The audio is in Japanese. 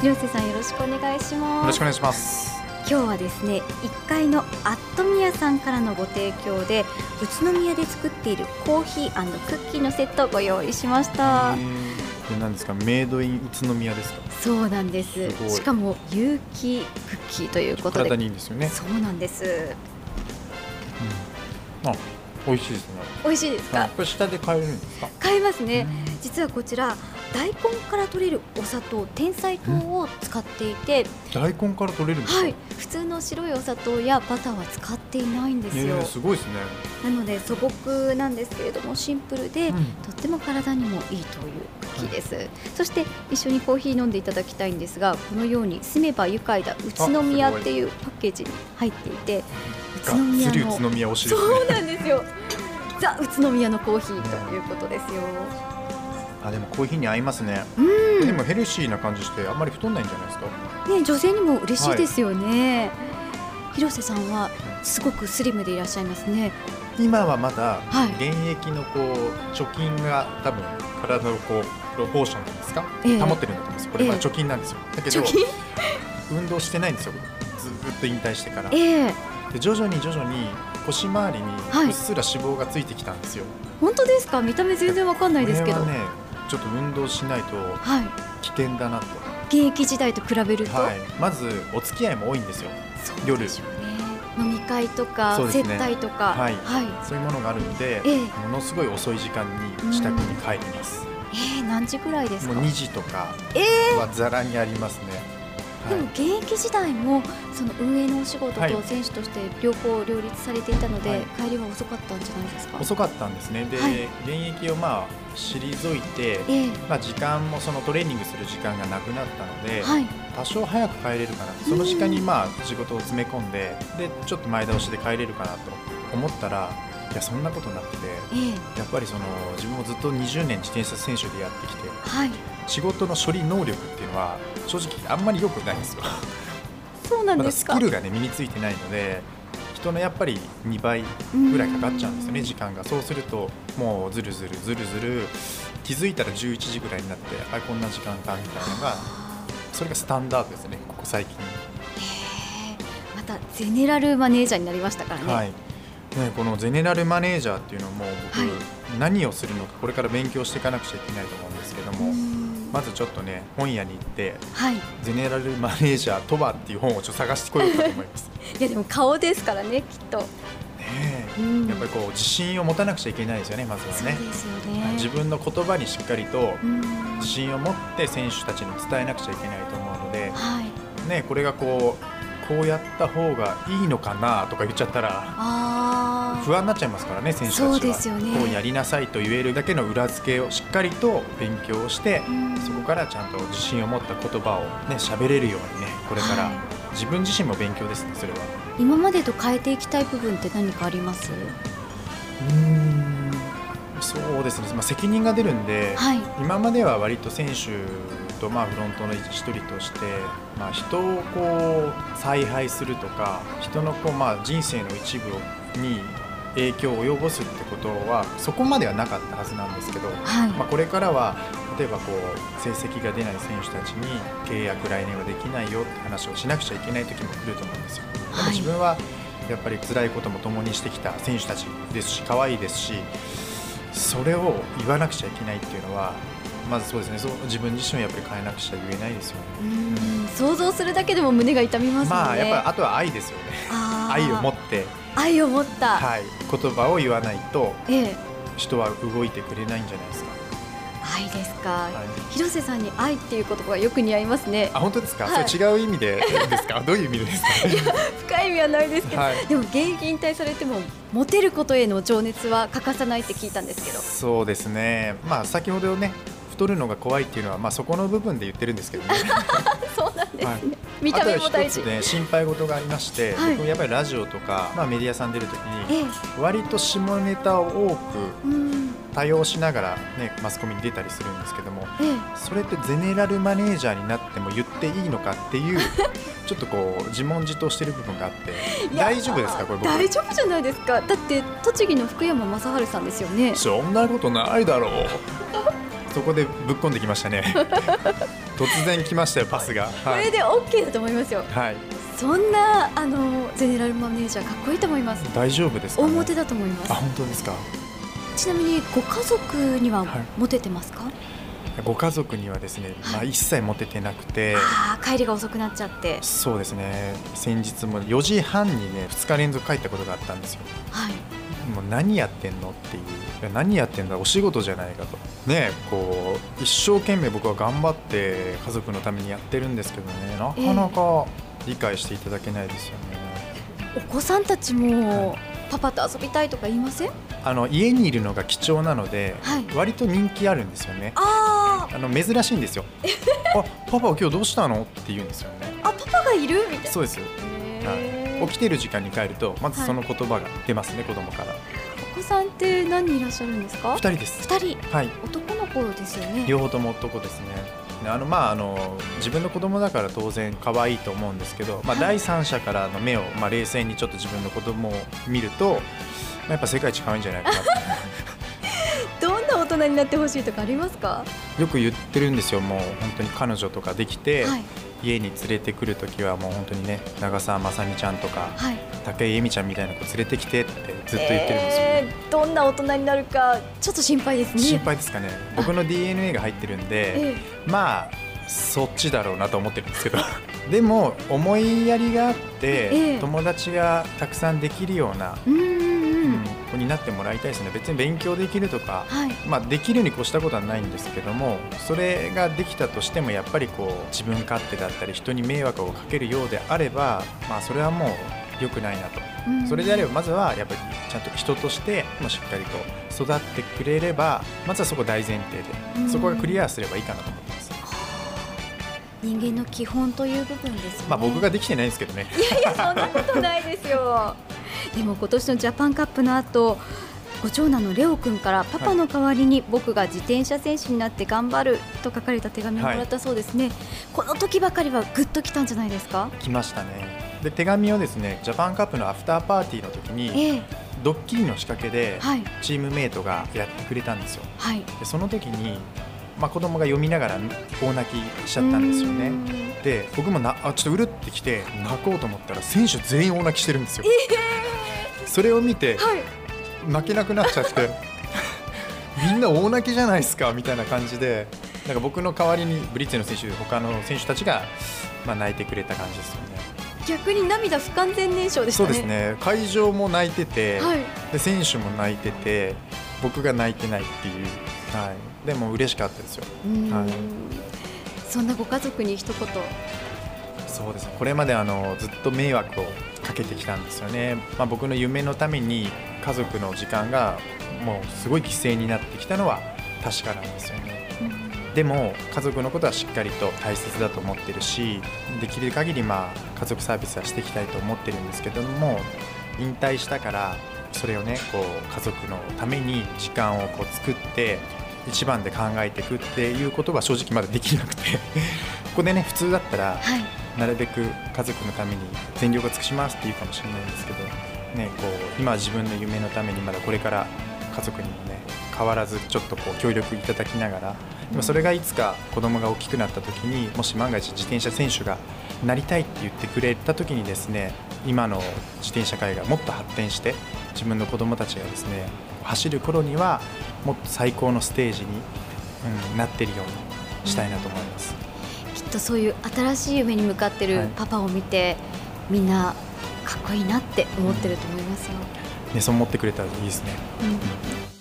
広瀬さんよろしくお願いします。よろしくお願いします。今日はですね1階のアットミヤさんからのご提供で宇都宮で作っているコーヒークッキーのセットをご用意しました。これなんですか？メイドイン宇都宮ですか？そうなんです。しかも有機クッキーということで。体にいいんですよね。そうなんです、うん、あ美味しいですね。美味しいですか？これ下で買えるんですか？買えますね。実はこちら大根から取れるお砂糖天才糖を使っていて大根から取れるんですか、はい、普通の白いお砂糖やバターは使っていないんですよ、えー、すごいですね。なので素朴なんですけれどもシンプルで、うん、とっても体にもいいというクッキーです、はい、そして一緒にコーヒー飲んでいただきたいんですがこのように住めば愉快だ宇都宮っていうパッケージに入っていて宇都宮の宇都宮推し、ね、そうなんですよ。ザ宇都宮のコーヒーということですよ、あでもコーヒーに合いますね、うん、でもヘルシーな感じしてあんまり太んないんじゃないですか？ね女性にも嬉しいですよね、はい、広瀬さんはすごくスリムでいらっしゃいますね。今はまだ現役のこう貯金が多分体のこうプロポーションですか、え保ってるんだと思うんです。これまあ貯金なんですよ、だけど運動してないんですよ。ずっと引退してから、えで徐々に徐々に腰回りにうっすら脂肪がついてきたんですよ、はい、本当ですか？見た目全然わかんないですけど。ねちょっと運動しないと危険だなと、はい、現役時代と比べると、はい、まずお付き合いも多いんですよ。夜。飲み会とか、ね、接待とか、はい、はい、そういうものがあるんで、ええ、ものすごい遅い時間に自宅に帰ります、えー、何時ぐらいですか？もう2時とかはざらにありますね、でも現役時代もその運営のお仕事と選手として両方両立されていたので、帰りは遅かったんじゃないですか？遅かったんですね。で、はい、現役をまあ退いて、えー、まあ、時間もそのトレーニングする時間がなくなったので、はい、多少早く帰れるかな。その時間にまあ仕事を詰め込んででちょっと前倒しで帰れるかなと思ったらいやそんなことなくて、えー、やっぱりその自分もずっと20年自転車選手でやってきて、はい、仕事の処理能力っていうのは正直あんまり良くないんですよ。そうなんですか、ま、スキルが、ね、身についてないので人のやっぱり2倍ぐらいかかっちゃうんですよね時間が。そうするともうずるずるずるずる気づいたら11時ぐらいになってあこんな時間かみたいなのがそれがスタンダードですねここ最近。またゼネラルマネージャーになりましたからね、はいね、このゼネラルマネージャーっていうのも僕、はい、何をするのかこれから勉強していかなくちゃいけないと思うんですけどもまずちょっとね本屋に行って、はい、ゼネラルマネージャーとはっていう本をちょっと探してこようかと思います。いやでも顔ですからねきっと。ねうん、やっぱりこう自信を持たなくちゃいけないですよねまずはね、ね、自分の言葉にしっかりと自信を持って選手たちに伝えなくちゃいけないと思うので、はい、ね、これがこうこうやった方がいいのかなとか言っちゃったら不安になっちゃいますからね選手たちは。そうですよ、ね、こうやりなさいと言えるだけの裏付けをしっかりと勉強して、そこからちゃんと自信を持った言葉をね喋れるようにねこれから、はい、自分自身も勉強ですねそれは。今までと変えていきたい部分って何かあります？うん。そうですね、まあ、責任が出るんで、はい、今までは割と選手と、まあ、フロントの一人として、まあ、人をこう采配するとか人のこう、まあ、人生の一部に影響を及ぼすってことはそこまではなかったはずなんですけど、はい、まあ、これからは例えばこう成績が出ない選手たちに契約来年はできないよって話をしなくちゃいけない時も来ると思うんですよ。でも自分はやっぱり辛いことも共にしてきた選手たちですし可愛いですしそれを言わなくちゃいけないっていうのはまずそうですね。そう自分自身はやっぱり変えなくちゃ言えないですよね。想像するだけでも胸が痛みます、ね、まあやっぱりあとは愛ですよね。愛を持って愛を持った、はい、言葉を言わないと、ええ、人は動いてくれないんじゃないですか。愛ですか、はい、広瀬さんに愛っていう言葉がよく似合いますね。あ本当ですか、はい、それ違う意味でですか？どういう意味ですか、深い意味はないですけど、はい、でも現役引退されてもモテることへの情熱は欠かさないって聞いたんですけど。そうですね。まあ先ほどね太るのが怖いっていうのは、まあ、そこの部分で言ってるんですけどねね、はい、見た目も大事。ね心配事がありまして、はい、僕やっぱりラジオとか、まあ、メディアさん出るときに、割と下ネタを多く多用しながら、ね、マスコミに出たりするんですけども、それってゼネラルマネージャーになっても言っていいのかっていう ちょっとこう自問自答してる部分があって大丈夫ですか？これ大丈夫じゃないですか。だって栃木の福山雅治さんですよね。そんなことないだろう そこでぶっ込んできましたね。突然来ましたよパスが、これで OK だと思いますよ。はい。そんなあのゼネラルマネージャーかっこいいと思います。大丈夫ですか、ね、大モテだと思います。あ本当ですか？ちなみにご家族にはモテてますか、はいご家族にはですね、まあ、一切モテてなくて、あ帰りが遅くなっちゃって。そうですね。先日も4時半にね2日連続帰ったことがあったんですよ。はいもう何やってんのっていう何やってんだお仕事じゃないかと。ねこう一生懸命僕は頑張って家族のためにやってるんですけどねなかなか理解していただけないですよね、えー、お子さんたちも、パパと遊びたいとか言いません？あの家にいるのが貴重なので、はい、割と人気あるんですよね。ああの珍しいんですよ。あパパ今日どうしたの？って言うんですよね。あパパがいる？みたいな。そうです。はい、起きてる時間に帰るとまずその言葉が出ますね、はい、子供から。お子さんって何人いらっしゃるんですか？二人です。二人。はい。男の子ですよね。両方とも男ですね。あのまああの自分の子供だから当然可愛いと思うんですけど、まあ、第三者からの目を、まあ、冷静にちょっと自分の子供を見ると、まあ、やっぱ世界一可愛いんじゃないかな。どんな大人になってほしいとかありますか？よく言ってるんですよ。もう本当に彼女とかできて、はい、家に連れてくる時はもう本当にね長澤まさみちゃんとか、はい、武井絵美ちゃんみたいな子連れてきてってずっと言ってるんですよ、ね、えー、どんな大人になるかちょっと心配ですね。心配ですかね。僕の DNA が入ってるんで、えー、まあそっちだろうなと思ってるんですけど。でも思いやりがあって、えー、友達がたくさんできるような、うん子になってもらいたいですね。別に勉強できるとか、はい、まあ、できるに越したことはないんですけどもそれができたとしてもやっぱりこう自分勝手だったり人に迷惑をかけるようであれば、まあ、それはもう良くないなと、うん、それであればまずはやっぱりちゃんと人としてもしっかりと育ってくれればまずはそこ大前提で、うん、そこがクリアすればいいかなと思ってます。人間の基本という部分です、ね、まあ僕ができてないですけどね。いやいやそんなことないですよ。でも今年のジャパンカップの後ご長男のレオ君からパパの代わりに僕が自転車選手になって頑張ると書かれた手紙をもらったそうですね、はい、この時ばかりはぐっときたんじゃないですか？来ましたね。で手紙をですねジャパンカップのアフターパーティーの時に、ええ、ドッキリの仕掛けでチームメイトがやってくれたんですよ、はい、でその時にまあ、子供が読みながら大泣きしちゃったんですよね。で僕もなあちょっとうるってきて泣こうと思ったら選手全員大泣きしてるんですよ。えー、それを見て、はい、泣けなくなっちゃって みんな大泣きじゃないですかみたいな感じでなんか僕の代わりにブリッツェの選手他の選手たちが、まあ、泣いてくれた感じですよね。逆に涙不完全燃焼で、ね、そうですね。会場も泣いてて、はい、で選手も泣いてて僕が泣いてないっていう、はい、でも嬉しかったですよ、はい、そんなご家族に一言。そうですね。これまであのずっと迷惑をかけてきたんですよね、まあ、僕の夢のために家族の時間がもうすごい犠牲になってきたのは確かなんですよね、うん、でも家族のことはしっかりと大切だと思ってるしできる限りまあ家族サービスはしていきたいと思ってるんですけども引退したからそれをねこう家族のために時間をこう作って一番で考えていくっていうことは正直まだできなくて。ここでね普通だったら、はいなるべく家族のために全力を尽くしますって言うかもしれないんですけど、ね、こう今自分の夢のためにまだこれから家族にもね変わらずちょっとこう協力いただきながらでもそれがいつか子供が大きくなった時にもし万が一自転車選手がなりたいって言ってくれた時にですね今の自転車界がもっと発展して自分の子供たちがですね走る頃にはもっと最高のステージに、うん、なってるようにしたいなと思います。とそういう新しい夢に向かってるパパを見て、はい、みんなかっこいいなって思ってると思いますよ。ね、そう思ってくれたらいいですね。うん